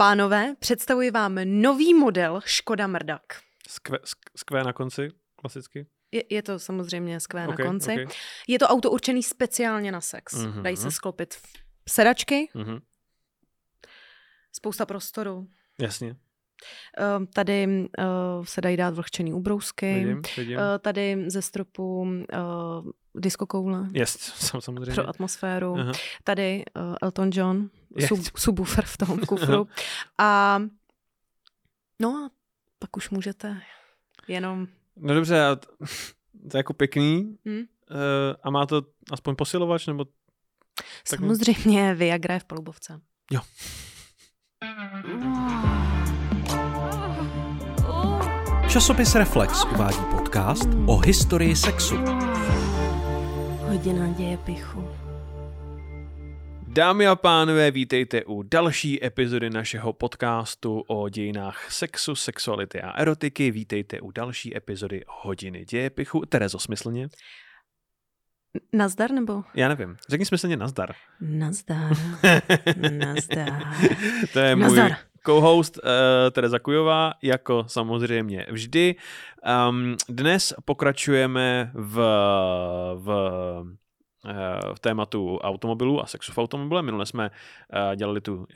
Pánové, představuji vám nový model Škoda Mrdak. Skve, sk- skvé na konci, klasicky. Je, je to samozřejmě skvé okay, na konci. Okay. Je to auto určený speciálně na sex. Mm-hmm. Dají se sklopit v sedačky, mm-hmm. spousta prostoru. Jasně. Uh, tady uh, se dají dát vlhčený ubrousky. Vidím, vidím. Uh, tady ze stropu uh, diskokoule. Yes, samozřejmě. Pro atmosféru. Uh-huh. Tady Elton John. Sub, subwoofer v tom kufru. a no a pak už můžete jenom... No dobře, a to, to je jako pěkný. Hmm? Uh, a má to aspoň posilovač, nebo... Samozřejmě Viagra je v polubovce. Jo. Časopis Reflex uvádí podcast o historii sexu. Hodina děje pichu. Dámy a pánové, vítejte u další epizody našeho podcastu o dějinách sexu, sexuality a erotiky. Vítejte u další epizody Hodiny dějepichu. Terezo, smyslně? Nazdar nebo? Já nevím. Řekni smyslně nazdar. Nazdar. nazdar. to je nazdar. můj co-host uh, Tereza Kujová, jako samozřejmě vždy. Um, dnes pokračujeme v, v v tématu automobilů a sexu v automobile. Minule jsme dělali tu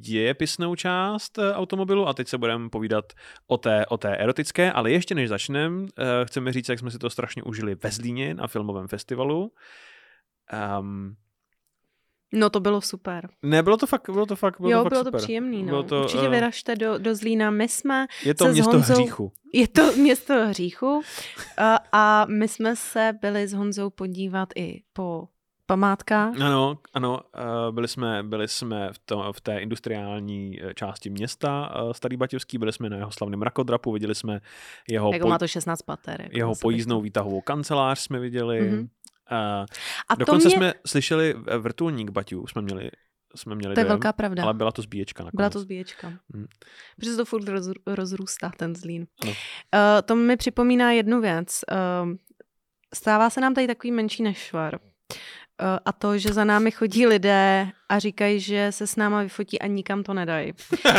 dějepisnou část automobilu a teď se budeme povídat o té, o té erotické, ale ještě než začneme, chceme říct, jak jsme si to strašně užili ve Zlíně na filmovém festivalu. Um, No to bylo super. Ne, bylo to fakt, bylo to fakt, bylo jo, to fakt bylo super. to příjemný, no. Bylo to, Určitě uh, vyražte do, do Zlína. My jsme Je to město Honzou, hříchu. Je to město hříchu a, a my jsme se byli s Honzou podívat i po památkách. Ano, ano, byli jsme, byli jsme v, to, v té industriální e, části města Starý Batěvský, byli jsme na jeho slavném rakodrapu, viděli jsme jeho, jako má to 16 pater. Jako jeho pojízdnou výtahovou kancelář jsme viděli. Mm-hmm. Uh, a dokonce mě... jsme slyšeli vrtulník Baťů, jsme měli jsme měli To je dojem, velká pravda. Ale byla to zbíječka nakonec. Byla to zbíječka. Hmm. Protože se to furt roz, rozrůstá, ten zlín. Ano. Uh, to mi připomíná jednu věc. Uh, stává se nám tady takový menší nešvar. Uh, a to, že za námi chodí lidé a říkají, že se s náma vyfotí a nikam to nedají. uh,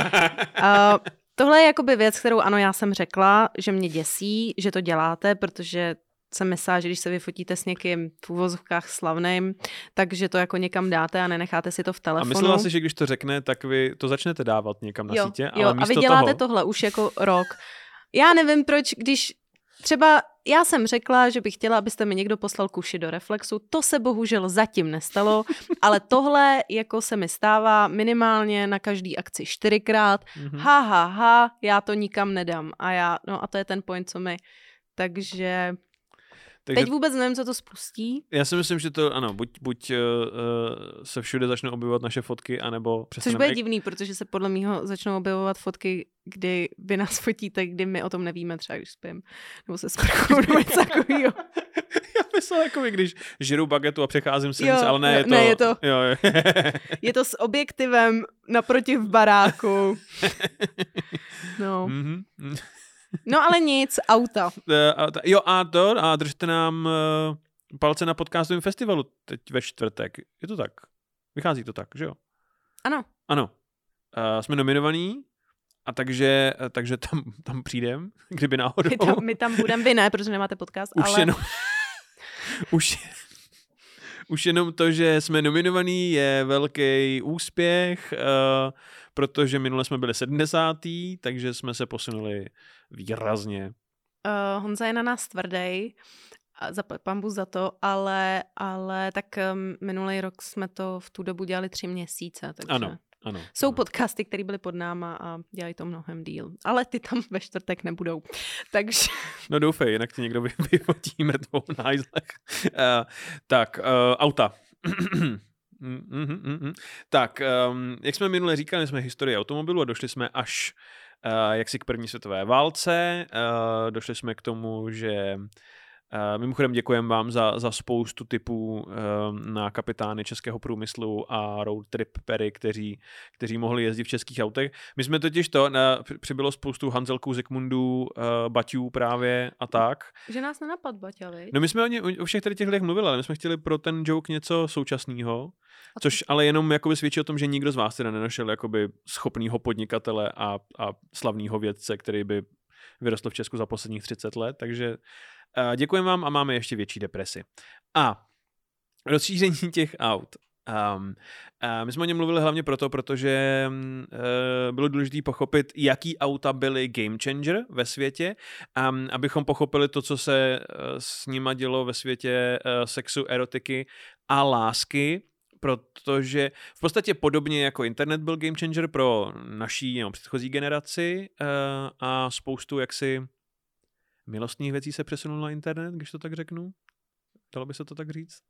tohle je jakoby věc, kterou ano, já jsem řekla, že mě děsí, že to děláte, protože jsem myslela, že když se vyfotíte s někým v úvozovkách slavným, takže to jako někam dáte a nenecháte si to v telefonu. A myslela si, že když to řekne, tak vy to začnete dávat někam na jo, sítě, jo, ale a vy děláte toho... tohle už jako rok. Já nevím, proč, když třeba já jsem řekla, že bych chtěla, abyste mi někdo poslal kuši do Reflexu, to se bohužel zatím nestalo, ale tohle jako se mi stává minimálně na každý akci čtyřikrát. Mm-hmm. Ha, ha, ha, já to nikam nedám. A já, no a to je ten point, co mi... Takže takže Teď vůbec nevím, co to spustí. Já si myslím, že to, ano, buď, buď uh, se všude začnou objevovat naše fotky, anebo přestaneme... Což bude divný, protože se podle mého začnou objevovat fotky, kdy vy nás fotíte, kdy my o tom nevíme, třeba když spím, nebo se sprchou, nebo něco takového. Já myslel, jako když žeru bagetu a přecházím si, ale ne, je to... Ne, je to, jo, jo. je to s objektivem naproti v baráku. No. Mm-hmm. No ale nic, auta. Uh, jo a to, a držte nám uh, palce na podcastovém festivalu teď ve čtvrtek. Je to tak? Vychází to tak, že jo? Ano. Ano. Uh, jsme nominovaní a takže, takže tam, tam přijdem, kdyby náhodou. My tam, my tam budeme, vy ne, protože nemáte podcast, Už ale... Jenom, už, už jenom to, že jsme nominovaní, je velký úspěch, uh, protože minule jsme byli 70. takže jsme se posunuli výrazně. Uh, Honza je na nás tvrdý, za pambu za to, ale, ale tak um, minulý rok jsme to v tu dobu dělali tři měsíce. Takže... Ano, ano. Jsou ano. podcasty, které byly pod náma a dělají to mnohem díl. Ale ty tam ve čtvrtek nebudou. Takže... No doufej, jinak ti někdo vyfotí mrtvou na hajzlech. Uh, tak, uh, auta. Mm, mm, mm, tak, um, jak jsme minule říkali, jsme historii automobilu a došli jsme až uh, jaksi k první světové válce. Uh, došli jsme k tomu, že mimochodem děkujeme vám za, za spoustu typů uh, na kapitány českého průmyslu a road trip pery, kteří, kteří mohli jezdit v českých autech. My jsme totiž to, na, přibylo spoustu Hanzelků, Zikmundů, uh, Baťů právě a tak. Že nás nenapad Baťa, No my jsme o, ně, o všech tady těch lidech mluvili, ale my jsme chtěli pro ten joke něco současného, což ale jenom jakoby svědčí o tom, že nikdo z vás teda nenašel jakoby schopného podnikatele a, a slavného vědce, který by vyrostl v Česku za posledních 30 let, takže Děkujeme vám a máme ještě větší depresi. A rozšíření těch aut. Um, uh, my jsme o něm mluvili hlavně proto, protože uh, bylo důležité pochopit, jaký auta byly game changer ve světě, um, abychom pochopili to, co se uh, s nima dělo ve světě uh, sexu, erotiky a lásky, protože v podstatě podobně jako internet byl game changer pro naší nebo předchozí generaci uh, a spoustu jaksi milostných věcí se přesunul na internet, když to tak řeknu. Dalo by se to tak říct?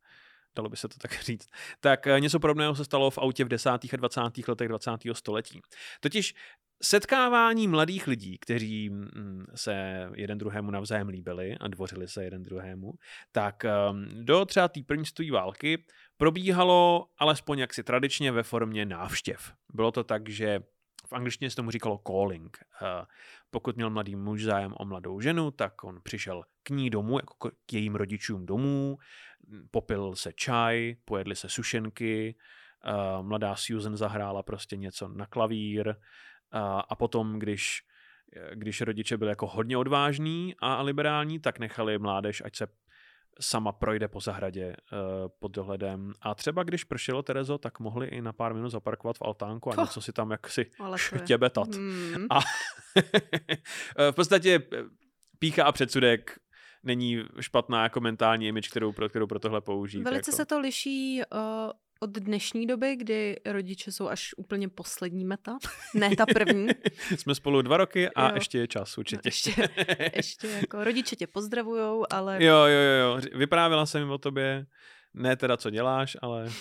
Dalo by se to tak říct. Tak eh, něco podobného se stalo v autě v 10. a 20. letech 20. století. Totiž setkávání mladých lidí, kteří mm, se jeden druhému navzájem líbili a dvořili se jeden druhému, tak ehm, do třeba té první světové války probíhalo alespoň jaksi tradičně ve formě návštěv. Bylo to tak, že v angličtině se tomu říkalo calling. Eh, pokud měl mladý muž zájem o mladou ženu, tak on přišel k ní domů, jako k jejím rodičům domů, popil se čaj, pojedli se sušenky, eh, mladá Susan zahrála prostě něco na klavír eh, a potom, když když rodiče byli jako hodně odvážní a liberální, tak nechali mládež, ať se sama projde po zahradě uh, pod dohledem. A třeba když pršelo Terezo, tak mohli i na pár minut zaparkovat v altánku a oh. něco si tam jaksi štěbetat. Hmm. A v podstatě eh, pícha a předsudek není špatná jako mentální image, kterou pro, kterou pro tohle použít. Velice jako. se to liší uh, od dnešní doby, kdy rodiče jsou až úplně poslední meta, ne ta první. Jsme spolu dva roky a jo. ještě je čas určitě. No, ještě, ještě jako rodiče tě pozdravujou, ale... Jo, jo, jo, jo. Vyprávěla jsem o tobě, ne teda co děláš, ale...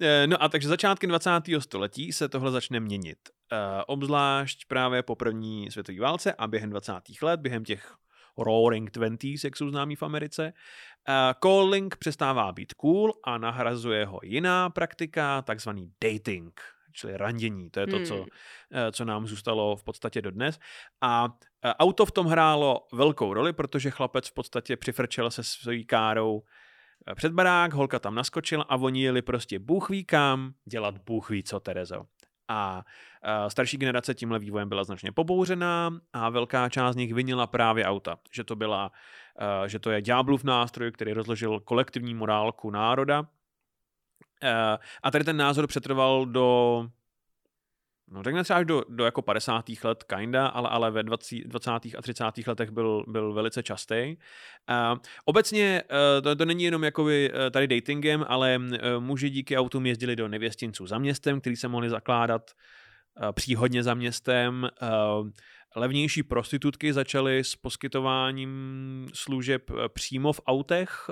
Eh, no a takže začátky 20. století se tohle začne měnit. Uh, obzvlášť právě po první světové válce a během 20. let, během těch Roaring Twenties, jak jsou známí v Americe. Uh, calling přestává být cool a nahrazuje ho jiná praktika, takzvaný dating, čili randění. To je to, hmm. co, uh, co nám zůstalo v podstatě dodnes. A uh, auto v tom hrálo velkou roli, protože chlapec v podstatě přifrčel se svojí károu před barák, holka tam naskočila a oni jeli prostě bůh ví kam, dělat bůh ví co, Terezo. A starší generace tímhle vývojem byla značně pobouřená a velká část z nich vinila právě auta. Že to, byla, že to je ďáblův nástroj, který rozložil kolektivní morálku národa. A tady ten názor přetrval do No řekněme třeba až do, do jako 50. let kinda, ale, ale ve 20, 20. a 30. letech byl, byl velice častý. Uh, obecně uh, to, to není jenom jako uh, tady datingem, ale uh, muži díky autům jezdili do nevěstinců za městem, který se mohli zakládat příhodně za městem. Uh, levnější prostitutky začaly s poskytováním služeb přímo v autech,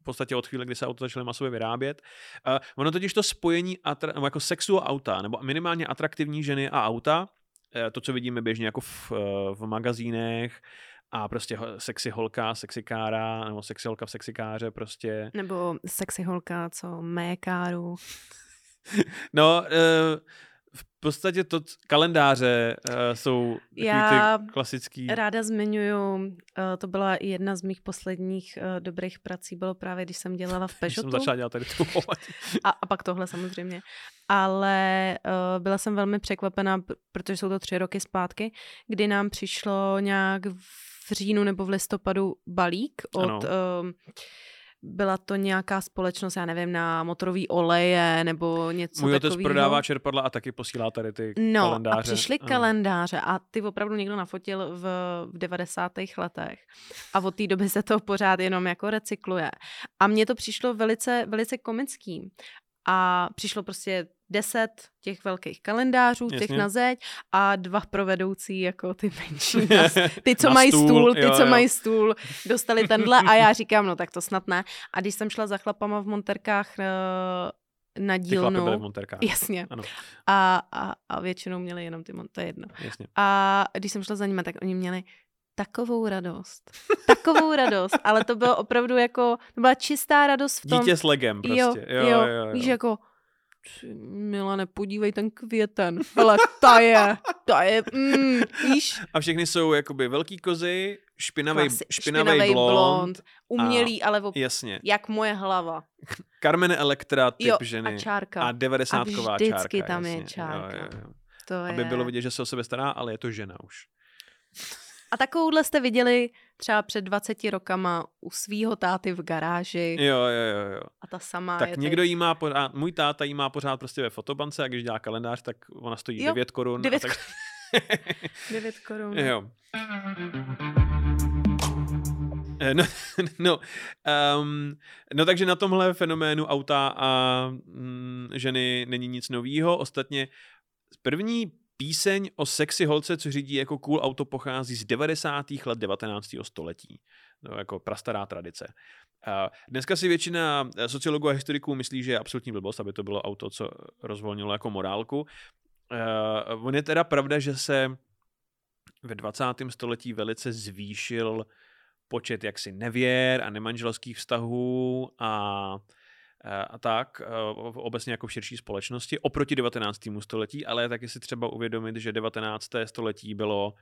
v podstatě od chvíle, kdy se auto začaly masově vyrábět. Ono totiž to spojení atra- jako sexu a auta, nebo minimálně atraktivní ženy a auta, to, co vidíme běžně jako v, v magazínech, a prostě sexy holka, sexy kára, nebo sexy holka v sexikáře prostě. Nebo sexy holka, co mé káru. no, uh, v podstatě to kalendáře uh, jsou Já ty klasický. ráda zmiňuju, uh, to byla jedna z mých posledních uh, dobrých prací, bylo právě, když jsem dělala v Peugeotu. jsem začala dělat tady tu a, a pak tohle samozřejmě. Ale uh, byla jsem velmi překvapená, protože jsou to tři roky zpátky, kdy nám přišlo nějak v říjnu nebo v listopadu balík od... Uh, byla to nějaká společnost, já nevím, na motorový oleje nebo něco Můj otec prodává čerpadla a taky posílá tady ty no, kalendáře. a přišly ano. kalendáře a ty opravdu někdo nafotil v, v 90. letech a od té doby se to pořád jenom jako recykluje. A mně to přišlo velice, velice komický. A přišlo prostě deset těch velkých kalendářů, Jasně. těch na zeď a dva provedoucí jako ty menší. Ty, co mají stůl, stůl ty, jo, co jo. mají stůl, dostali tenhle a já říkám, no tak to snad ne. A když jsem šla za chlapama v monterkách uh, na dílnu. Ty v monterkách. Jasně. Ano. A, a, a většinou měli jenom ty monty, jedno. Jasně. A když jsem šla za nimi, tak oni měli takovou radost. Takovou radost, ale to bylo opravdu jako, to byla čistá radost v tom. Dítě s legem prostě. Jo, jo, jo, jo, jo. Víš, jako, Milane, podívej ten květen. Ale ta je, ta je, mm, víš. A všechny jsou jakoby velký kozy, špinavý, Klasi, špinavý, špinavý blond. blond. Umělý, a, ale op- jasně. jak moje hlava. Carmen Electra typ jo, ženy. A čárka. A 90 a vždycky čárka. tam jasně. je čárka. Jo, jo, jo. To Aby je... bylo vidět, že se o sebe stará, ale je to žena už. A takovouhle jste viděli třeba před 20 rokama u svýho táty v garáži. Jo, jo, jo. jo. A ta sama Tak je někdo teď... jí má pořád, můj táta jí má pořád prostě ve fotobance a když dělá kalendář, tak ona stojí Jo, 9 korun. 9 a tak... 9 korun. jo. Eh, No, no, um, no takže na tomhle fenoménu auta a mm, ženy není nic novýho. Ostatně první píseň o sexy holce, co řídí jako cool auto, pochází z 90. let 19. století. No, jako prastará tradice. A dneska si většina sociologů a historiků myslí, že je absolutní blbost, aby to bylo auto, co rozvolnilo jako morálku. Uh, on je teda pravda, že se ve 20. století velice zvýšil počet jaksi nevěr a nemanželských vztahů a, a tak, obecně jako v širší společnosti, oproti 19. století, ale taky si třeba uvědomit, že 19. století bylo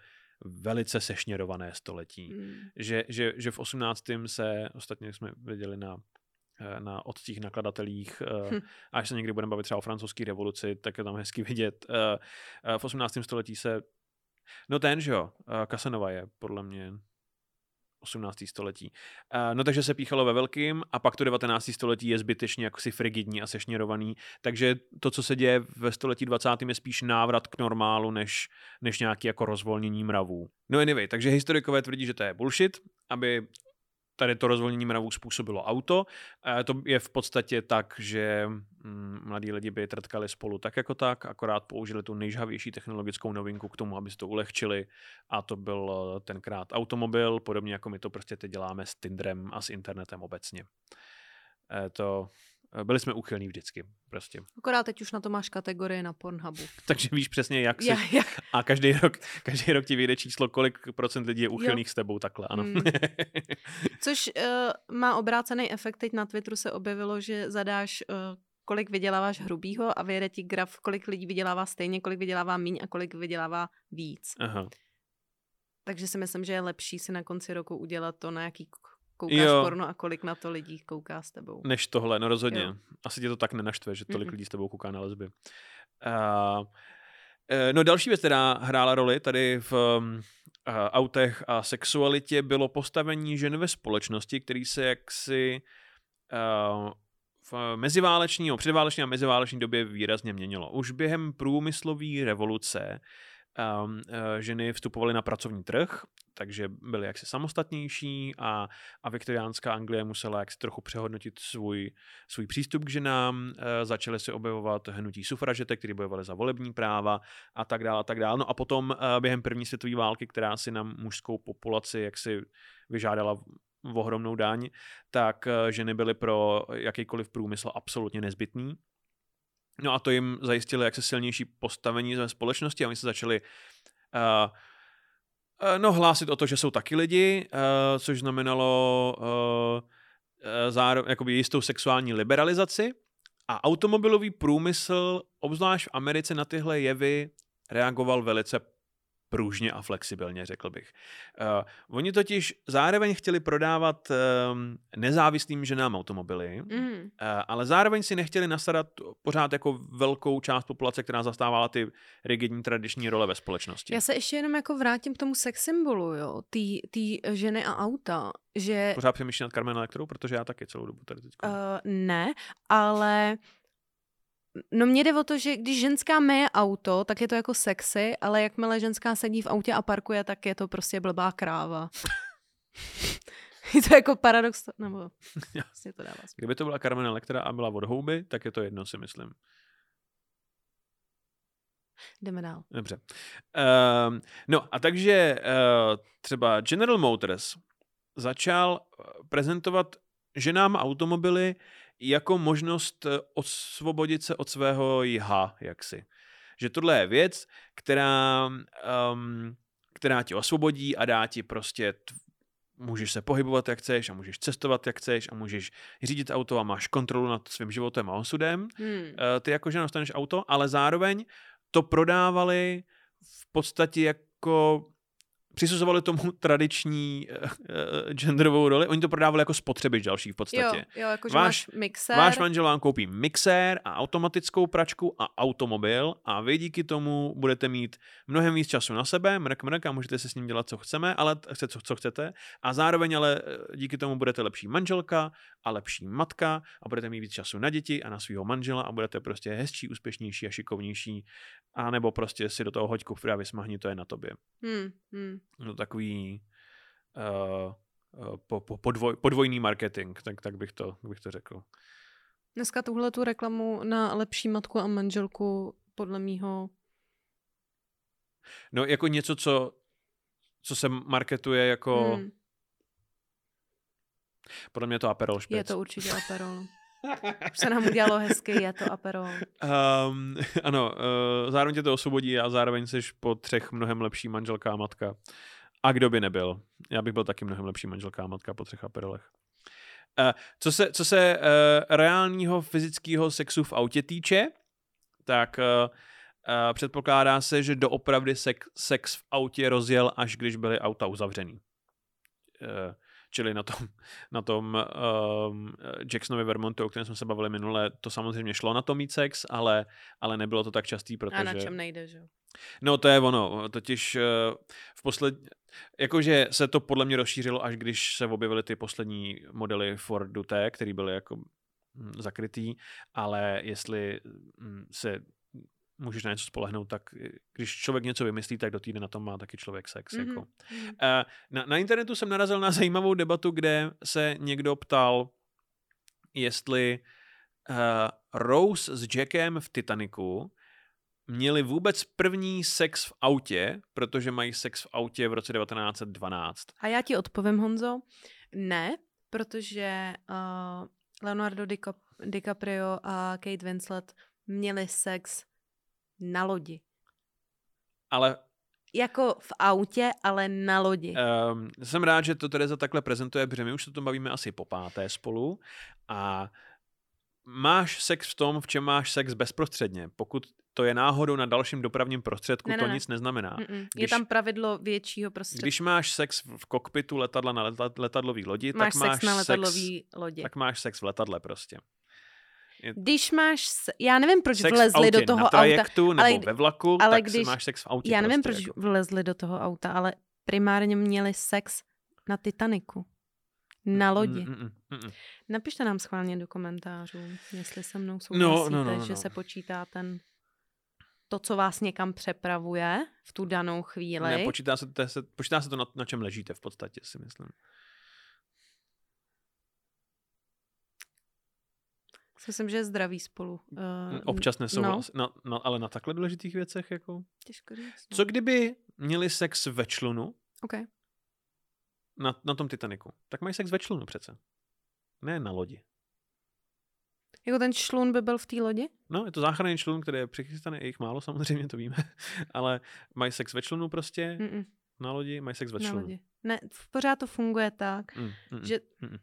velice sešněrované století. Mm. Že, že, že v 18. se, ostatně jsme viděli na na otcích nakladatelích, hm. až se někdy budeme bavit třeba o francouzské revoluci, tak je tam hezky vidět. V 18. století se, no ten, že jo, Casanova je podle mě 18. století. Uh, no takže se píchalo ve velkým a pak to 19. století je zbytečně jako si frigidní a sešněrovaný, takže to, co se děje ve století 20. je spíš návrat k normálu, než, než nějaký jako rozvolnění mravů. No anyway, takže historikové tvrdí, že to je bullshit, aby tady to rozvolnění mravů způsobilo auto. To je v podstatě tak, že mm, mladí lidi by trtkali spolu tak jako tak, akorát použili tu nejžhavější technologickou novinku k tomu, aby si to ulehčili a to byl tenkrát automobil, podobně jako my to prostě teď děláme s Tinderem a s internetem obecně. E, to byli jsme úchylní vždycky, prostě. Akorát teď už na to máš kategorie na Pornhubu. Takže víš přesně, jak si... Ja, ja. A každý rok, každý rok ti vyjde číslo, kolik procent lidí je úchylných jo. s tebou, takhle, ano. Hmm. Což uh, má obrácený efekt. Teď na Twitteru se objevilo, že zadáš uh, kolik vyděláváš hrubýho a vyjede ti graf, kolik lidí vydělává stejně, kolik vydělává míň a kolik vydělává víc. Aha. Takže si myslím, že je lepší si na konci roku udělat to, na jaký koukáš jo. porno a kolik na to lidí kouká s tebou. Než tohle, no rozhodně. Jo. Asi tě to tak nenaštve, že tolik Mm-mm. lidí s tebou kouká na lesby. Uh, no další věc, která hrála roli tady v um, autech a sexualitě, bylo postavení žen ve společnosti, který se jaksi uh, v meziváleční, předváleční a meziváleční době výrazně měnilo. Už během průmyslové revoluce uh, ženy vstupovaly na pracovní trh, takže byly jaksi samostatnější a, a viktoriánská Anglie musela jaksi trochu přehodnotit svůj, svůj přístup k ženám, uh, začaly se objevovat hnutí sufražetek, které bojovaly za volební práva a tak dále a tak dále. No a potom uh, během první světové války, která si na mužskou populaci jaksi vyžádala ohromnou daň, tak ženy byly pro jakýkoliv průmysl absolutně nezbytný. No a to jim zajistilo jaksi silnější postavení ve společnosti a oni se začali uh, no, hlásit o to, že jsou taky lidi, uh, což znamenalo uh, zároveň jakoby jistou sexuální liberalizaci. A automobilový průmysl, obzvlášť v Americe na tyhle jevy, reagoval velice pružně a flexibilně, řekl bych. Uh, oni totiž zároveň chtěli prodávat um, nezávislým ženám automobily, mm. uh, ale zároveň si nechtěli nasadat pořád jako velkou část populace, která zastávala ty rigidní tradiční role ve společnosti. Já se ještě jenom jako vrátím k tomu sex symbolu, jo, ty ženy a auta, že... Pořád přemýšlím nad Carmen Electrou, protože já taky celou dobu tady teď. Uh, ne, ale No mně jde o to, že když ženská meje auto, tak je to jako sexy, ale jakmile ženská sedí v autě a parkuje, tak je to prostě blbá kráva. je to jako paradox, nebo vlastně to dává smysl. Kdyby to byla Carmen Electra a byla od houby, tak je to jedno, si myslím. Jdeme dál. Dobře. Um, no a takže uh, třeba General Motors začal prezentovat ženám automobily jako možnost osvobodit se od svého jha, jaksi. Že tohle je věc, která, um, která tě osvobodí a dá ti prostě můžeš se pohybovat, jak chceš a můžeš cestovat, jak chceš a můžeš řídit auto a máš kontrolu nad svým životem a osudem. Hmm. Ty jako žena dostaneš auto, ale zároveň to prodávali v podstatě jako přisuzovali tomu tradiční uh, genderovou roli. Oni to prodávali jako spotřebič další v podstatě. Jo, jo jako váš, máš mixér. Váš manžel vám koupí mixér a automatickou pračku a automobil a vy díky tomu budete mít mnohem víc času na sebe, mrk mrk a můžete se s ním dělat, co chceme, ale chce, co, co chcete. A zároveň ale eh, díky tomu budete lepší manželka a lepší matka a budete mít víc času na děti a na svého manžela a budete prostě hezčí, úspěšnější a šikovnější. A nebo prostě si do toho hoď kufra a vysmahni, to je na tobě. Hmm, hmm no, takový uh, po, po, podvoj, podvojný marketing, tak, tak bych, to, bych to řekl. Dneska tuhle tu reklamu na lepší matku a manželku podle mýho No jako něco, co, co se marketuje jako hmm. podle mě to Aperol špec. Je to určitě Aperol. Už se nám udělalo hezky, je to Aperol. Um, ano, uh, zároveň tě to osvobodí a zároveň jsi po třech mnohem lepší manželka a matka. A kdo by nebyl? Já bych byl taky mnohem lepší manželka a matka po třech Aperolech. Uh, co se, co se uh, reálního fyzického sexu v autě týče, tak uh, uh, předpokládá se, že doopravdy sex, sex v autě rozjel, až když byly auta uzavřený. Uh, čili na tom, na tom um, Jacksonovi Vermontu, o kterém jsme se bavili minule, to samozřejmě šlo na to mít sex, ale, ale nebylo to tak častý, protože... A na čem nejde, že No to je ono, totiž uh, v posled... jakože se to podle mě rozšířilo, až když se objevily ty poslední modely Fordu T, které byly jako hm, zakrytý, ale jestli hm, se můžeš na něco spolehnout, tak když člověk něco vymyslí, tak do týdne na tom má taky člověk sex. Mm-hmm. Jako. Uh, na, na internetu jsem narazil na zajímavou debatu, kde se někdo ptal, jestli uh, Rose s Jackem v Titaniku měli vůbec první sex v autě, protože mají sex v autě v roce 1912. A já ti odpovím, Honzo. Ne, protože uh, Leonardo DiCaprio a Kate Winslet měli sex na lodi. Ale jako v autě, ale na lodi. Um, jsem rád, že to Tereza takhle prezentuje, protože my už se to bavíme asi po páté spolu a máš sex v tom, v čem máš sex bezprostředně. Pokud to je náhodou na dalším dopravním prostředku, ne, ne, to ne. nic neznamená. Když, je tam pravidlo většího prostředku. Když máš sex v kokpitu letadla na letadlový lodi, máš tak máš sex na letadlový sex, lodi. Tak máš sex v letadle prostě. Je... Když máš, já nevím, proč sex vlezli do toho na trajektu, auta, nebo ale, ve vlaku, ale tak když, máš sex v autě. Já nevím, prostě, proč jako. vlezli do toho auta, ale primárně měli sex na Titaniku. Na lodi. Mm, mm, mm, mm. Napište nám schválně do komentářů, jestli se mnou souhlasíte, no, no, no, no, že se počítá ten to, co vás někam přepravuje v tu danou chvíli. Ne, počítá se, to, se, počítá se to na, na čem ležíte v podstatě, si myslím. Myslím, že je zdraví spolu. Uh, Občas nesouhlas, no. na, na, ale na takhle důležitých věcech jako... Těžko říct. No. Co kdyby měli sex ve člunu? Okay. Na, na tom Titaniku. Tak mají sex ve člunu přece. Ne na lodi. Jako ten člun by byl v té lodi? No, je to záchranný člun, který je přichystaný, je jich málo samozřejmě, to víme, ale mají sex ve člunu prostě, Mm-mm. na lodi mají sex ve člunu. Na lodi. Ne, pořád to funguje tak, mm, mm, že mm,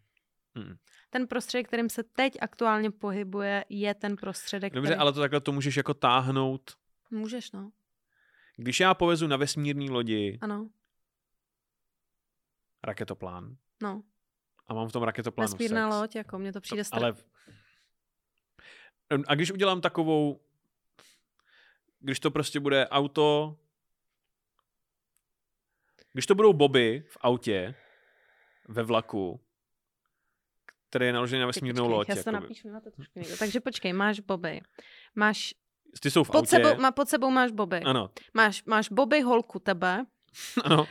mm. ten prostředek, kterým se teď aktuálně pohybuje, je ten prostředek, Dobře, který... ale to takhle to můžeš jako táhnout. Můžeš, no. Když já povezu na vesmírný lodi ano. raketoplán. No. A mám v tom raketoplánu Vesmírná sex. loď, jako mně to přijde to, Ale a když udělám takovou, když to prostě bude auto, když to budou boby v autě, ve vlaku, který je naložený na vesmírnou loď. Já to napíšu na to trošku někdo. Takže počkej, máš boby. Máš ty jsou v pod autě. Sebou, má, pod sebou máš boby. Ano. Máš, máš boby, holku, tebe. Ano.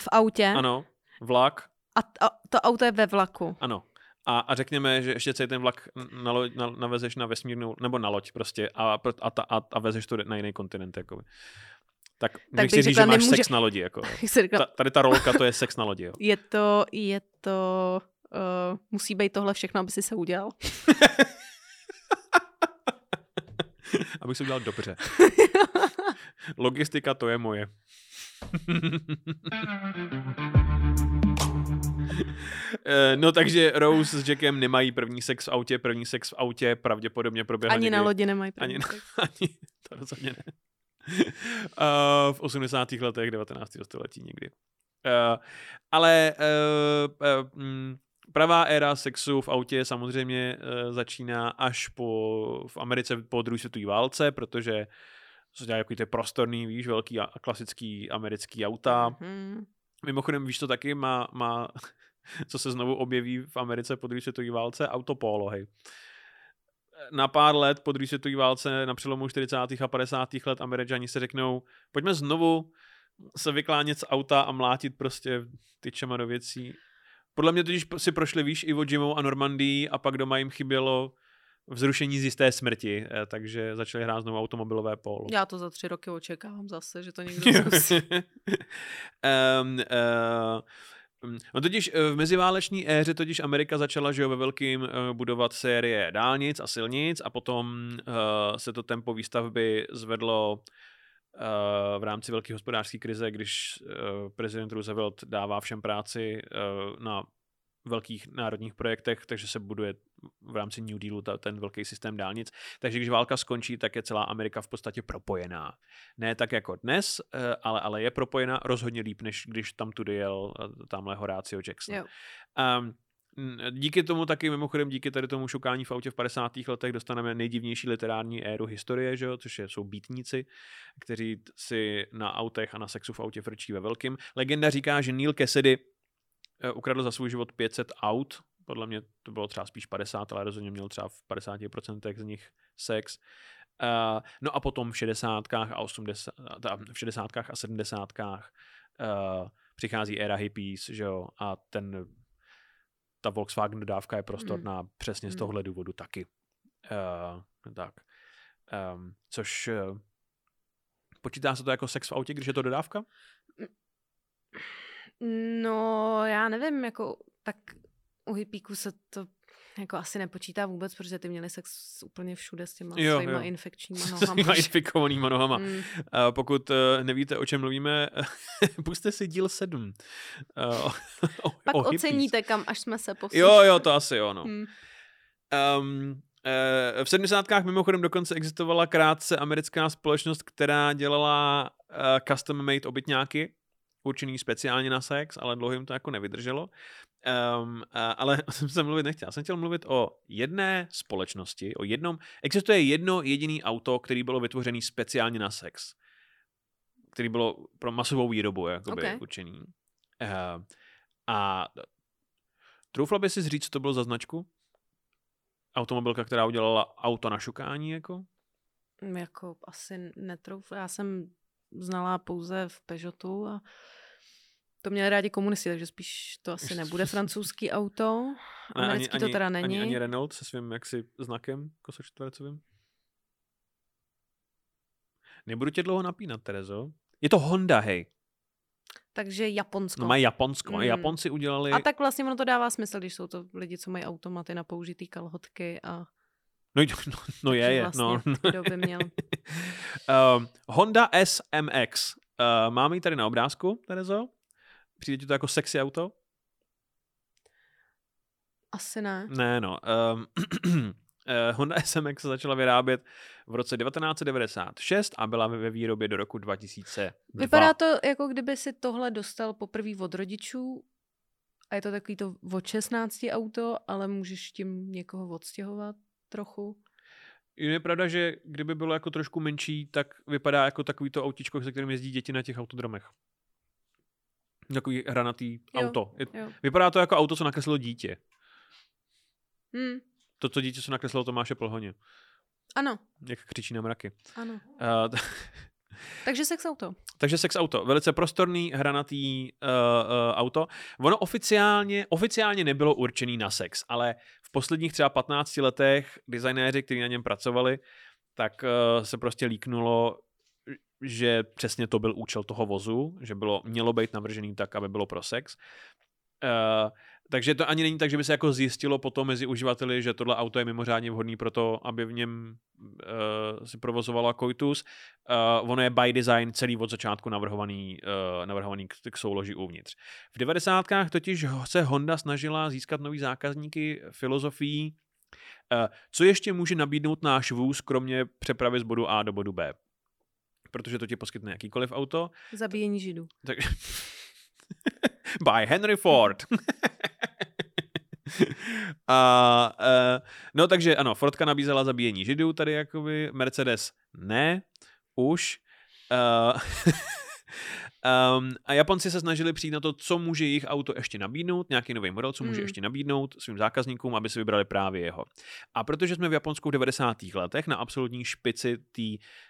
V autě. Ano. Vlak. A, a to auto je ve vlaku. Ano a, a řekněme, že ještě celý ten vlak na loď, na, navezeš na vesmírnou, nebo na loď prostě a, a, ta, a, a vezeš to na jiný kontinent, jakoby. Tak, tak si říct, že máš nemůže... sex na lodi. Jako. Ta, tady ta rolka, to je sex na lodi. Jo. Je to, je to, uh, musí být tohle všechno, aby si se udělal. Abych se udělal dobře. Logistika, to je moje. Eh, no takže Rose s Jackem nemají první sex v autě, první sex v autě pravděpodobně proběhl Ani někdy. na lodi nemají Ani, první sex. ani to rozhodně ne. Uh, v 80. letech 19. století někdy. Uh, ale uh, uh, mm, pravá éra sexu v autě samozřejmě uh, začíná až po, v Americe po druhé světové válce, protože se dělají takový ty prostorný, víš, velký a klasický americký auta. Mhm. Mimochodem, víš to taky, má, má co se znovu objeví v Americe po druhé světové válce, autopolo, hej. Na pár let po druhé světové válce, na přelomu 40. a 50. let, američani se řeknou, pojďme znovu se vyklánět z auta a mlátit prostě tyčema do věcí. Podle mě totiž si prošli, víš, Iwo Jimou a Normandii a pak doma jim chybělo vzrušení z jisté smrti, eh, takže začali hrát znovu automobilové polo. Já to za tři roky očekávám zase, že to někdo zkusí. um, uh, No totiž eh, v meziváleční éře totiž Amerika začala že jo, ve velkým budovat série dálnic a silnic a potom uh, se to tempo výstavby zvedlo v rámci velké hospodářské krize, když uh, prezident Roosevelt dává všem práci uh, na velkých národních projektech, takže se buduje v rámci New Dealu ta, ten velký systém dálnic. Takže když válka skončí, tak je celá Amerika v podstatě propojená. Ne tak jako dnes, eh, ale, ale je propojená rozhodně líp, než když tam tudy jel eh, tamhle Horatio Jackson. Jo. Um, Díky tomu taky, mimochodem díky tady tomu šukání v autě v 50. letech dostaneme nejdivnější literární éru historie, že jo, což je, jsou býtníci, kteří si na autech a na sexu v autě frčí ve velkým. Legenda říká, že Neil Cassidy eh, ukradl za svůj život 500 aut, podle mě to bylo třeba spíš 50, ale rozhodně měl třeba v 50% z nich sex. Uh, no a potom v 60. a 80, v 60. a 70. Uh, přichází éra hippies, že jo, a ten ta Volkswagen dodávka je prostorná mm. přesně z Mm. tohle důvodu taky. Uh, tak. Um, což uh, počítá se to jako sex v autě, když je to dodávka? No, já nevím, jako tak u hippíků se to jako asi nepočítá vůbec, protože ty měli sex úplně všude s těma Jo, svýma jo. infekčníma S nohama. těma infikovanýma nohama. Mm. Uh, pokud uh, nevíte, o čem mluvíme, puste si díl 7. Uh, o, Pak o hippies. oceníte, kam až jsme se posunuli. Jo, jo, to asi jo, no. Mm. Um, v 70. mimochodem dokonce existovala krátce americká společnost, která dělala uh, custom made obytňáky, určený speciálně na sex, ale dlouho jim to jako nevydrželo. Um, uh, ale jsem mluvit nechtěl. Já jsem chtěl mluvit o jedné společnosti, o jednom, existuje jedno jediný auto, který bylo vytvořený speciálně na sex. Který bylo pro masovou výrobu, jakoby Ok. určený. Uh, a troufla by si říct, co to bylo za značku? Automobilka, která udělala auto na šukání, jako? Jako asi netrouf. Já jsem znala pouze v Peugeotu a to měli rádi komunisti, takže spíš to asi nebude francouzský auto. Americký to teda není. Ani, ani Renault se svým jaksi znakem kosočtvercovým? Nebudu tě dlouho napínat, Terezo. Je to Honda, hej. Takže Japonsko. No mají Japonsko. Mm. Japonci udělali... A tak vlastně ono to dává smysl, když jsou to lidi, co mají automaty na použitý kalhotky a No, no, no je, je. vlastně No. kdo by měl. um, Honda SMX. Uh, máme ji tady na obrázku, Terezo? Přijde ti to jako sexy auto? Asi ne. Ne, no. Um, Honda SMX se začala vyrábět v roce 1996 a byla ve výrobě do roku 2002. Vypadá to, jako kdyby si tohle dostal poprvé od rodičů a je to takový to od 16 auto, ale můžeš tím někoho odstěhovat trochu. Je pravda, že kdyby bylo jako trošku menší, tak vypadá jako takový to autičko, se kterým jezdí děti na těch autodromech. Takový hranatý Jo, auto. Je, Jo. vypadá to jako auto, co nakreslilo dítě. Hmm. To, co dítě, co nakreslilo Tomáše Plhoně. Ano, Jak křičí na mraky. ano. Uh, Takže sex auto. Takže sex auto, velice prostorný, hranatý uh, uh, auto. Ono oficiálně, oficiálně nebylo určený na sex, ale v posledních třeba 15 letech designéři, kteří na něm pracovali, tak uh, se prostě líknulo, že přesně to byl účel toho vozu, že bylo, mělo být navržený tak, aby bylo pro sex. Uh, takže to ani není tak, že by se jako zjistilo potom mezi uživateli, že tohle auto je mimořádně vhodný pro to, aby v něm uh, si provozovala koitus. Uh, ono je by design celý od začátku navrhovaný, uh, navrhovaný k, k souloži uvnitř. V 90. totiž se Honda snažila získat nový zákazníky filozofií, uh, co ještě může nabídnout náš vůz, kromě přepravy z bodu A do bodu B. Protože to ti poskytne jakýkoliv auto. Zabíjení židů. Tak... by Henry Ford. A, uh, no takže ano, Fordka nabízela zabíjení židů tady jakoby, Mercedes ne, už. Uh, um, a Japonci se snažili přijít na to, co může jejich auto ještě nabídnout, nějaký nový model, co může hmm. ještě nabídnout svým zákazníkům, aby si vybrali právě jeho. A protože jsme v Japonsku v 90. letech na absolutní špici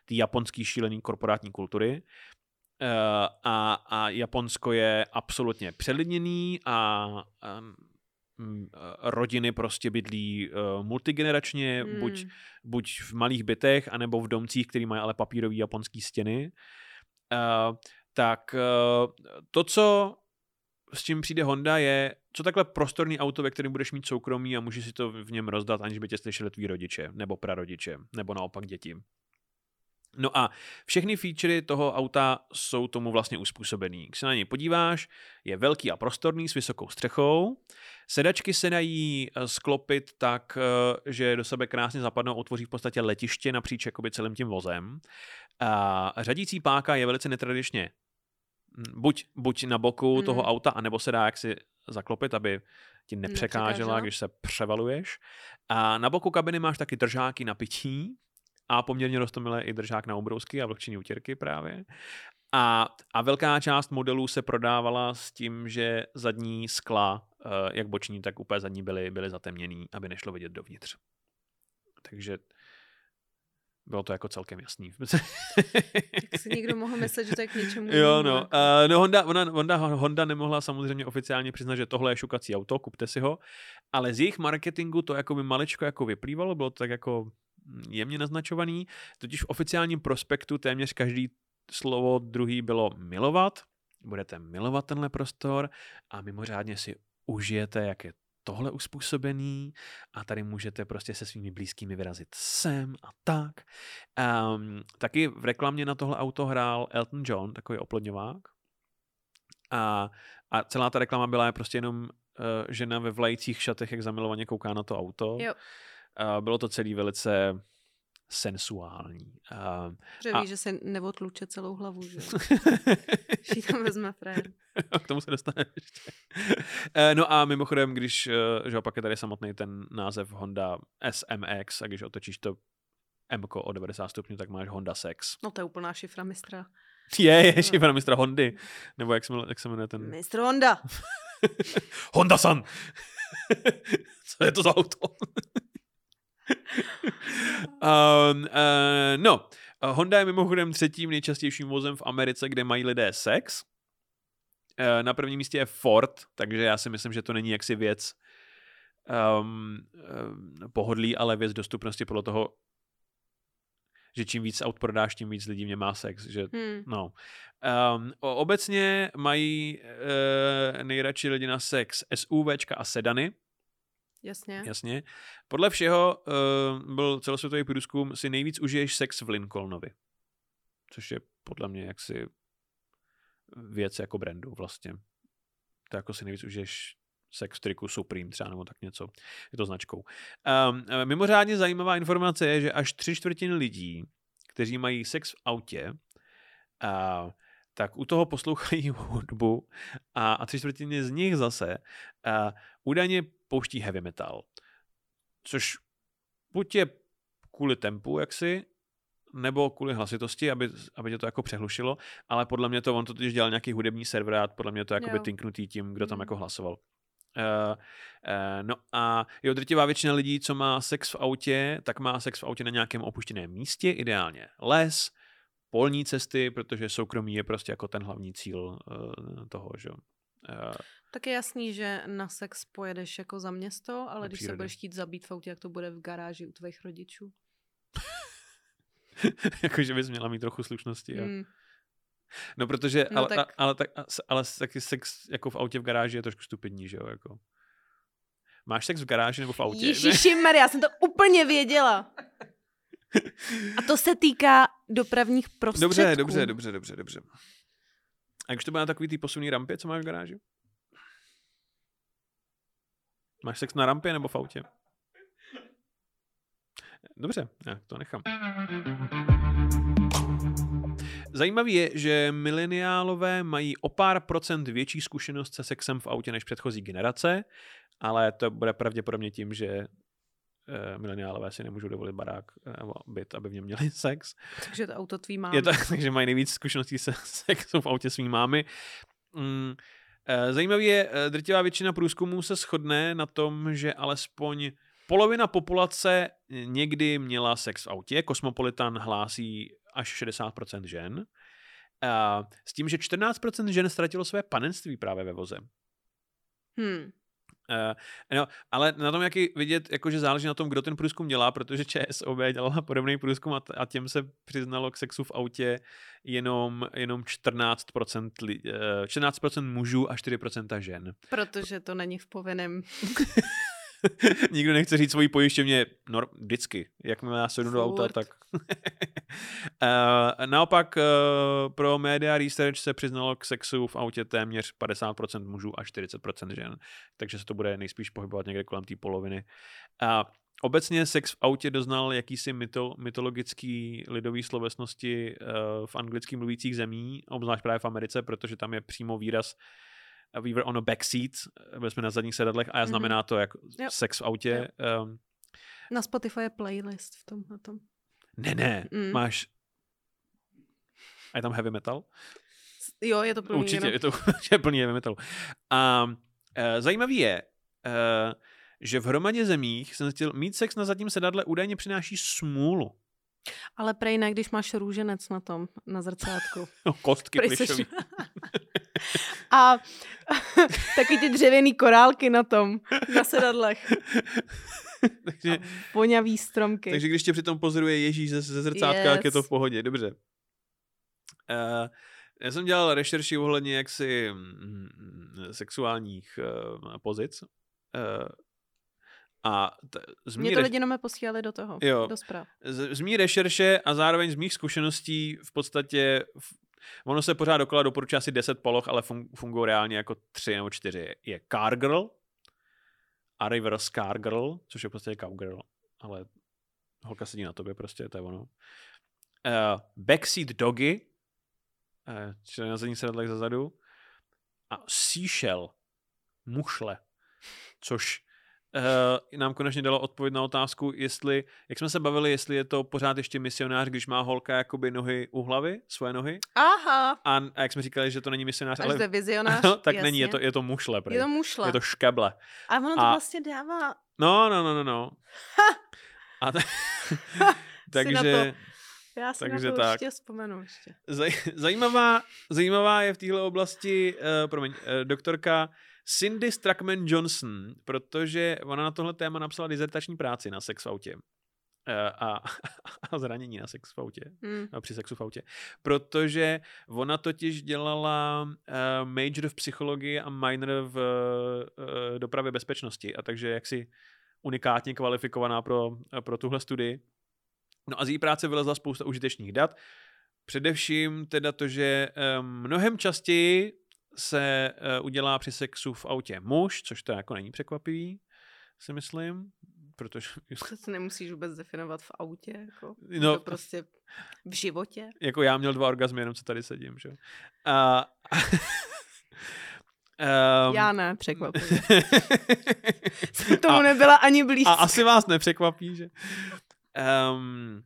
té japonské šílené korporátní kultury, Uh, a, a Japonsko je absolutně přelidněný a, Mm, rodiny prostě bydlí uh, multigeneračně, hmm. buď, buď v malých bytech, anebo v domcích, který mají ale papírový japonský stěny. Uh, tak uh, to, co s čím přijde Honda, je, co takhle prostorný auto, ve kterém budeš mít soukromí a můžeš si to v něm rozdat, aniž by tě slyšeli tví rodiče, nebo prarodiče, nebo naopak děti. No a všechny featurey toho auta jsou tomu vlastně uspůsobený. Když se na něj podíváš, je velký a prostorný s vysokou střechou. Sedačky se dají eh, sklopit tak, eh, že do sebe krásně zapadnou, otvoří v podstatě letiště napříč celým tím vozem. A řadící páka je velice netradičně buď, buď na boku mm. toho auta, anebo se dá jaksi zaklopit, aby ti nepřekážela, když se převaluješ. A na boku kabiny máš taky držáky na pití, a poměrně rostomilé i držák na obrousky a vlhčení útěrky právě. A, a velká část modelů se prodávala s tím, že zadní skla, eh, jak boční, tak úplně zadní byly, byly zatemněný, aby nešlo vidět dovnitř. Takže bylo to jako celkem jasný. tak si někdo mohl myslet, že to je k něčemu. Jo, no. Uh, no Honda, ona, Honda, Honda nemohla samozřejmě oficiálně přiznat, že tohle je šukací auto, kupte si ho, ale z jejich marketingu to jako by maličko jako vyplývalo, bylo to tak jako jemně naznačovaný, totiž v oficiálním prospektu téměř každý slovo druhý bylo milovat, budete milovat tenhle prostor a mimořádně si užijete, jak je tohle uspůsobený a tady můžete prostě se svými blízkými vyrazit sem a tak. Um, taky v reklamě na tohle auto hrál Elton John, takový oplodňovák. A, a celá ta reklama byla prostě jenom uh, žena ve vlajících šatech, jak zamilovaně kouká na to auto. Jo. Uh, bylo to celý velice sensuální. Uh, že a... ví, že se neotluče celou hlavu, že? Že tam vezme frér. K tomu se dostane ještě. Uh, no a mimochodem, když, uh, že opak je tady samotný ten název Honda SMX a když otočíš to M o 90 stupňů, tak máš Honda Sex. No to je úplná šifra mistra. Je, je šifra mistra Hondy. Nebo jak se, jak se jmenuje ten... Mistr Honda. Honda-san. Co je to za auto? um, uh, no, Honda je mimochodem třetím nejčastějším vozem v Americe, kde mají lidé sex. Uh, na prvním místě je Ford, takže já si myslím, že to není jaksi věc um, um, pohodlí, ale věc dostupnosti podle toho, že čím víc aut prodáš, tím víc lidí mě má sex. Že, hmm. no. um, obecně mají uh, nejradši lidi na sex SUVčka a sedany, Jasně. Jasně. Podle všeho uh, byl celosvětový průzkum, si nejvíc užiješ sex v Lincolnovi. Což je podle mě jaksi věc jako brandu vlastně. To jako si nejvíc užiješ sex v triku Supreme třeba nebo tak něco. Je to značkou. Um, mimořádně zajímavá informace je, že až tři čtvrtiny lidí, kteří mají sex v autě, uh, tak u toho poslouchají hudbu a, a tři čtvrtiny z nich zase uh, údajně pouští heavy metal. Což buď je kvůli tempu jaksi, nebo kvůli hlasitosti, aby, aby tě to jako přehlušilo, ale podle mě to, on to totiž dělal nějaký hudební server a podle mě to jako by tinknutý tím, kdo tam mm. jako hlasoval. Uh, uh, no a jo, drtivá většina lidí, co má sex v autě, tak má sex v autě na nějakém opuštěném místě, ideálně les, polní cesty, protože soukromí je prostě jako ten hlavní cíl uh, toho, že uh, tak je jasný, že na sex pojedeš jako za město, ale když se budeš chtít zabít v autě, jak to bude v garáži u tvých rodičů. Jakože bys měla mít trochu slušnosti, jo. Mm. No protože, no, ale, tak... ale, ale, ale taky sex jako v autě v garáži je trošku stupidní, že jo, jako. Máš sex v garáži nebo v autě? Ježiši Maria, já jsem to úplně věděla. A to se týká dopravních prostředků. Dobře, dobře, dobře, dobře, dobře. A když to bude na takový ty posuný rampě, co máš v garáži? Máš sex na rampě nebo v autě? Dobře, já to nechám. Zajímavé je, že mileniálové mají o pár procent větší zkušenost se sexem v autě než předchozí generace, ale to bude pravděpodobně tím, že uh, mileniálové si nemůžou dovolit barák nebo byt, aby v něm měli sex. Takže to auto tvý mámy. Je to, takže mají nejvíc zkušeností se sexu v autě svým mámy. Mm, Zajímavé je, drtivá většina průzkumů se shodne na tom, že alespoň polovina populace někdy měla sex v autě. Kosmopolitan hlásí až 60% žen. S tím, že 14% žen ztratilo své panenství právě ve voze. Hmm. Uh, no, ale na tom, jak je vidět, jakože záleží na tom, kdo ten průzkum dělá, protože ČSOB dělala podobný průzkum a, a těm se přiznalo k sexu v autě jenom, jenom 14%, li, uh, 14% mužů a 4% žen. Protože to není v povinném Nikdo nechce říct svoji pojišťovně no, vždycky. Jakmile já sedu do auta, tak... uh, naopak uh, pro Media Research se přiznalo k sexu v autě téměř 50% mužů a 40% žen. Takže se to bude nejspíš pohybovat někde kolem té poloviny. Uh, Obecně sex v autě doznal jakýsi myto, mytologický lidový slovesnosti v anglicky mluvících zemí, obzvlášť právě v Americe, protože tam je přímo výraz uh, we were on a backseat, byli jsme na zadních sedadlech a já znamená to jako yep. sex v autě. Um, na Spotify je playlist v tom. Na tom. Ne, ne, mm. máš a je tam heavy metal? Jo, je to plný. Určitě, je to je plný heavy metal. A uh, zajímavý je, uh, že v hromadě zemích jsem chtěl mít sex na zadním sedadle údajně přináší smůlu. Ale prej ne, když máš růženec na tom, na zrcátku. No, kostky plišový. A taky ty dřevěný korálky na tom, na sedadlech. takže, a voňavý stromky. Takže když tě přitom pozoruje Ježíš ze, ze zrcátka, yes. je to v pohodě. Dobře. Uh, já jsem dělal rešerši ohledně jaksi mm, sexuálních uh, pozic. Uh, a t- z Mě to lidi jenom posílali do toho, jo, do zpráv. Z, z mý rešerše a zároveň z mých zkušeností v podstatě v, ono se pořád dokola doporučuje asi 10 poloh, ale fun, fungují reálně jako 3 nebo 4. Je Cargirl, a reverse Cargirl, což je podstatě Cowgirl, ale holka sedí na tobě prostě, to je ono. Uh, backseat Doggy, uh, čili na zadní sedadlech zezadu. A Seashell, mušle, což uh, nám konečně dalo odpověď na otázku, jestli, jak jsme se bavili, jestli je to pořád ještě misionář, když má holka jakoby nohy u hlavy, svoje nohy. Aha. A, a jak jsme říkali, že to není misionář, Až ale... vizionář, no, tak jasně. není, je to, je to mušle. Prý. Je to mušle. Je to škeble. A ono to a... vlastně dává... No, no, no, no, no. A ta... takže... Já si Takže na to tak. ještě vzpomenu ještě. Zaj, zajímavá, zajímavá je v téhle oblasti, uh, promiň, uh, doktorka Cindy Struckman Johnson, protože ona na tohle téma napsala dizertační práci na sex v autě. Eh, a, a zranění na sex v autě, hmm. při sexu v autě. Protože ona totiž dělala uh, major v psychologii a minor v uh, dopravě bezpečnosti a takže jaksi unikátně kvalifikovaná pro, pro tuhle studii. No a z její práce vylezla spousta užitečných dat, především teda to, že um, mnohem častěji se uh, udělá při sexu v autě muž, což to jako není překvapivý, si myslím, protože... To se nemusíš vůbec definovat v autě, jako no, to prostě v životě. Jako já měl dva orgazmy, jenom co tady sedím, že? A... Um, Já ne, překvapivě. Jsem tomu a, nebyla ani blízko. A asi vás nepřekvapí, že? Um,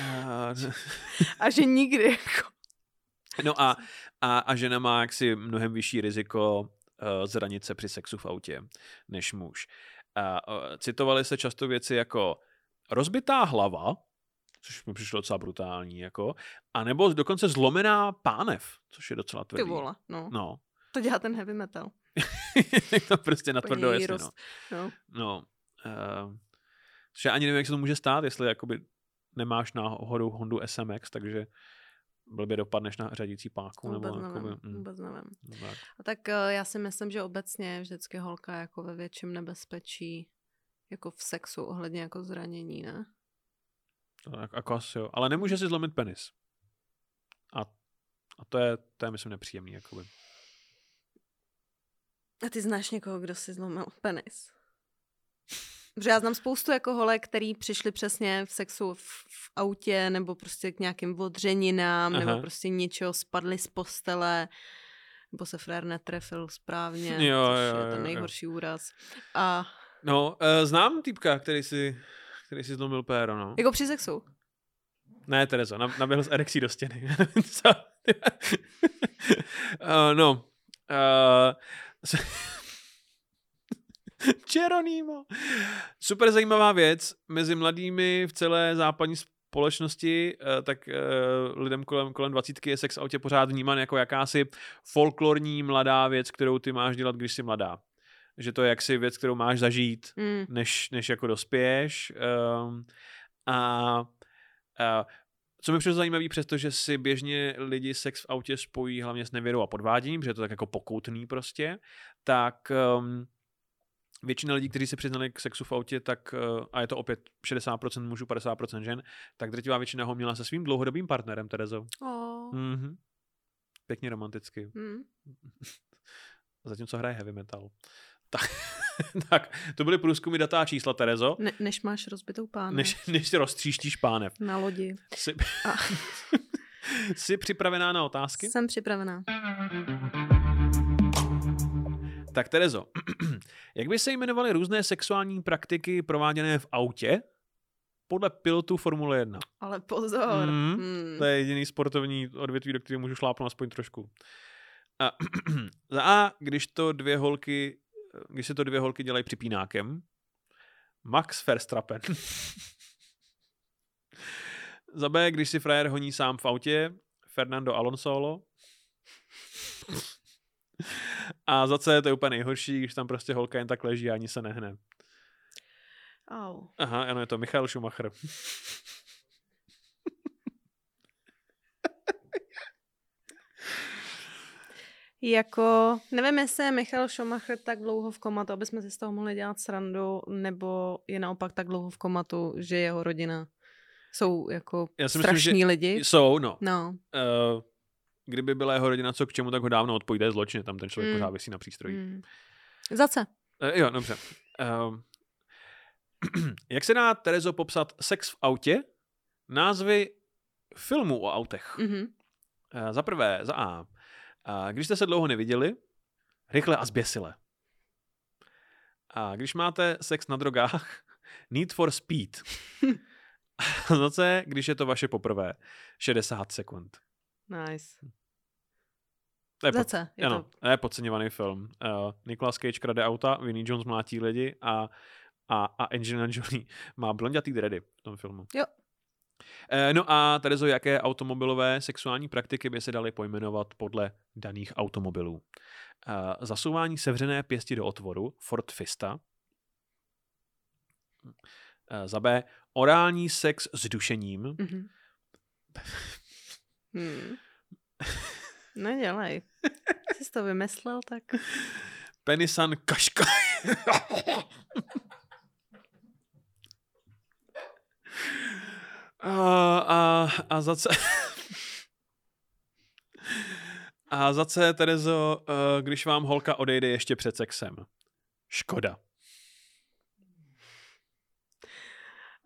uh, a že nikdy. Jako. No a a, a žena má jaksi mnohem vyšší riziko uh, zranit se při sexu v autě než muž. Uh, uh, citovali se často věci jako rozbitá hlava, což mi přišlo docela brutální, jako, a nebo dokonce zlomená pánev, což je docela tvrdý. Ty vole, no. no. To dělá ten heavy metal. to prostě na tvrdo, jasně, no. No. no uh, že ani nevím, jak se to může stát, jestli jakoby nemáš náhodou Hondu SMX, takže blbě dopadneš na řadící páku. Vůbec nebo nevím, jakoby, mm, vůbec nevím. tak. A tak eh, já si myslím, že obecně je vždycky holka jako ve větším nebezpečí jako v sexu ohledně jako zranění, ne? To jako, jako asi jo. Ale nemůže si zlomit penis. A, a to je, to je myslím nepříjemný. Jakoby. A ty znáš někoho, kdo si zlomil penis? Protože já znám spoustu jako holek, který přišli přesně v sexu v, v autě nebo prostě k nějakým odřeninám Aha. nebo prostě něčeho spadli z postele nebo se frér netrefil správně, Jo, což jo, je jo, ten jo. nejhorší úraz. A No, uh, znám týpka, který si, který si zlomil péro, no. jako při sexu. Ne, Terezo, nab- naběhl z erekcí do stěny. Uh, no. Uh, Čeronýmo. Super zajímavá věc mezi mladými v celé západní společnosti, eh, tak eh, lidem kolem, kolem 20 je sex v autě pořád vnímán jako jakási folklorní mladá věc, kterou ty máš dělat, když jsi mladá. Že to je jaksi věc, kterou máš zažít, Mm. než, než jako dospěješ. Um, a, a co mi přišlo zajímavé, přestože si běžně lidi sex v autě spojí hlavně s nevěrou a podváděním, že je to tak jako pokoutný prostě, tak um, většina lidí, kteří se přiznali k sexu v autě, tak, uh, a je to opět 60% mužů, 50% žen, tak drtivá většina ho měla se svým dlouhodobým partnerem, Terezo. Oh. Mhm. Pěkně romanticky. Mm. Zatímco hraje heavy metal. Tak, tak to byly průzkumy datá čísla, Terezo. Ne, než máš rozbitou pánu Než, než si roztříštíš pánev. na lodi. Jsi, A jsi připravená na otázky? jsem připravená. Tak Terezo, jak by se jmenovaly různé sexuální praktiky prováděné v autě podle pilotů Formule 1? Ale pozor. Mm, Mm. To je jediný sportovní odvětví, do kterého můžu šlápnout aspoň trošku. A, za A, když to dvě holky, když se to dvě holky dělají připínákem, Max Verstappen. za B, když si frajer honí sám v autě, Fernando Alonso. A za C, to je úplně nejhorší, když tam prostě holka jen tak leží a ani se nehne. Au. Aha, ano, je to Michael Schumacher. Jako, nevím, jestli je Michal Schumacher tak dlouho v komatu, aby jsme si z toho mohli dělat srandu, nebo je naopak tak dlouho v komatu, že jeho rodina jsou jako Já si myslím, strašní že lidi. Jsou, no. No, Uh, kdyby byla jeho rodina co k čemu, tak ho dávno odpojde zločin, tam ten člověk Mm. pořád vysí na přístroji. Mm. Zase. Uh, jo, dobře. Uh, jak se dá, Terezo, popsat sex v autě? Názvy filmů o autech. Mhm. Uh, za prvé, za A. Uh, když jste se dlouho neviděli, rychle a zběsile. A když máte sex na drogách, Need for Speed. A za C, když je to vaše poprvé, 60 sekund. Nice. To je pod- Zase. Je ano, to... je podceňovaný film. Uh, Nicolas Cage krade auta, Vinnie Jones mlátí lidi a, a, a Angelina Jolie má blondětý dready v tom filmu. Jo. Uh, no a Terezo, jaké automobilové sexuální praktiky by se daly pojmenovat podle daných automobilů? Uh, zasouvání sevřené pěsti do otvoru, Ford Fista. Uh, za B, orální sex s dušením. Mhm. Hmm. Nedělej. Jsi to vymyslel, tak... Penisan Kaška. a, a, a za C... a za C, Terezo, eh, když vám holka odejde ještě před sexem. Škoda.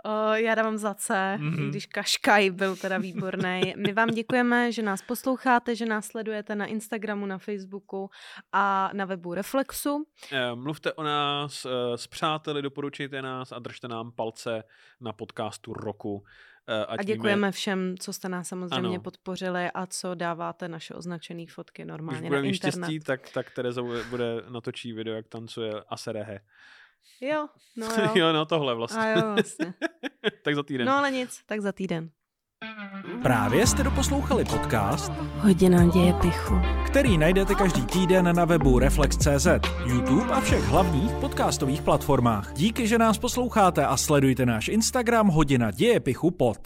O, já dávám za C, Mhm. mm-hmm. když Kaškaj byl teda výborný. My vám děkujeme, že nás posloucháte, že nás sledujete na Instagramu, na Facebooku a na webu Reflexu. Eh, Mluvte o nás eh, s přáteli, doporučujte nás a držte nám palce na podcastu roku. eh, ať A víme- děkujeme všem, co jste nás samozřejmě Ano. podpořili a co dáváte naše označené fotky Když normálně na budeme mít internet. štěstí, tak, tak Tereza bude- bude natočí video, jak tancuje Aserehe. Jo, no Jo. jo. no tohle vlastně. A jo, vlastně. tak za týden. No ale nic, tak za týden. Právě jste doposlouchali podcast, Hodina děje pichu. který najdete každý týden na webu Reflex.cz, YouTube a všech hlavních podcastových platformách. Díky, že nás posloucháte a sledujte náš Instagram Hodina dějepichu pod.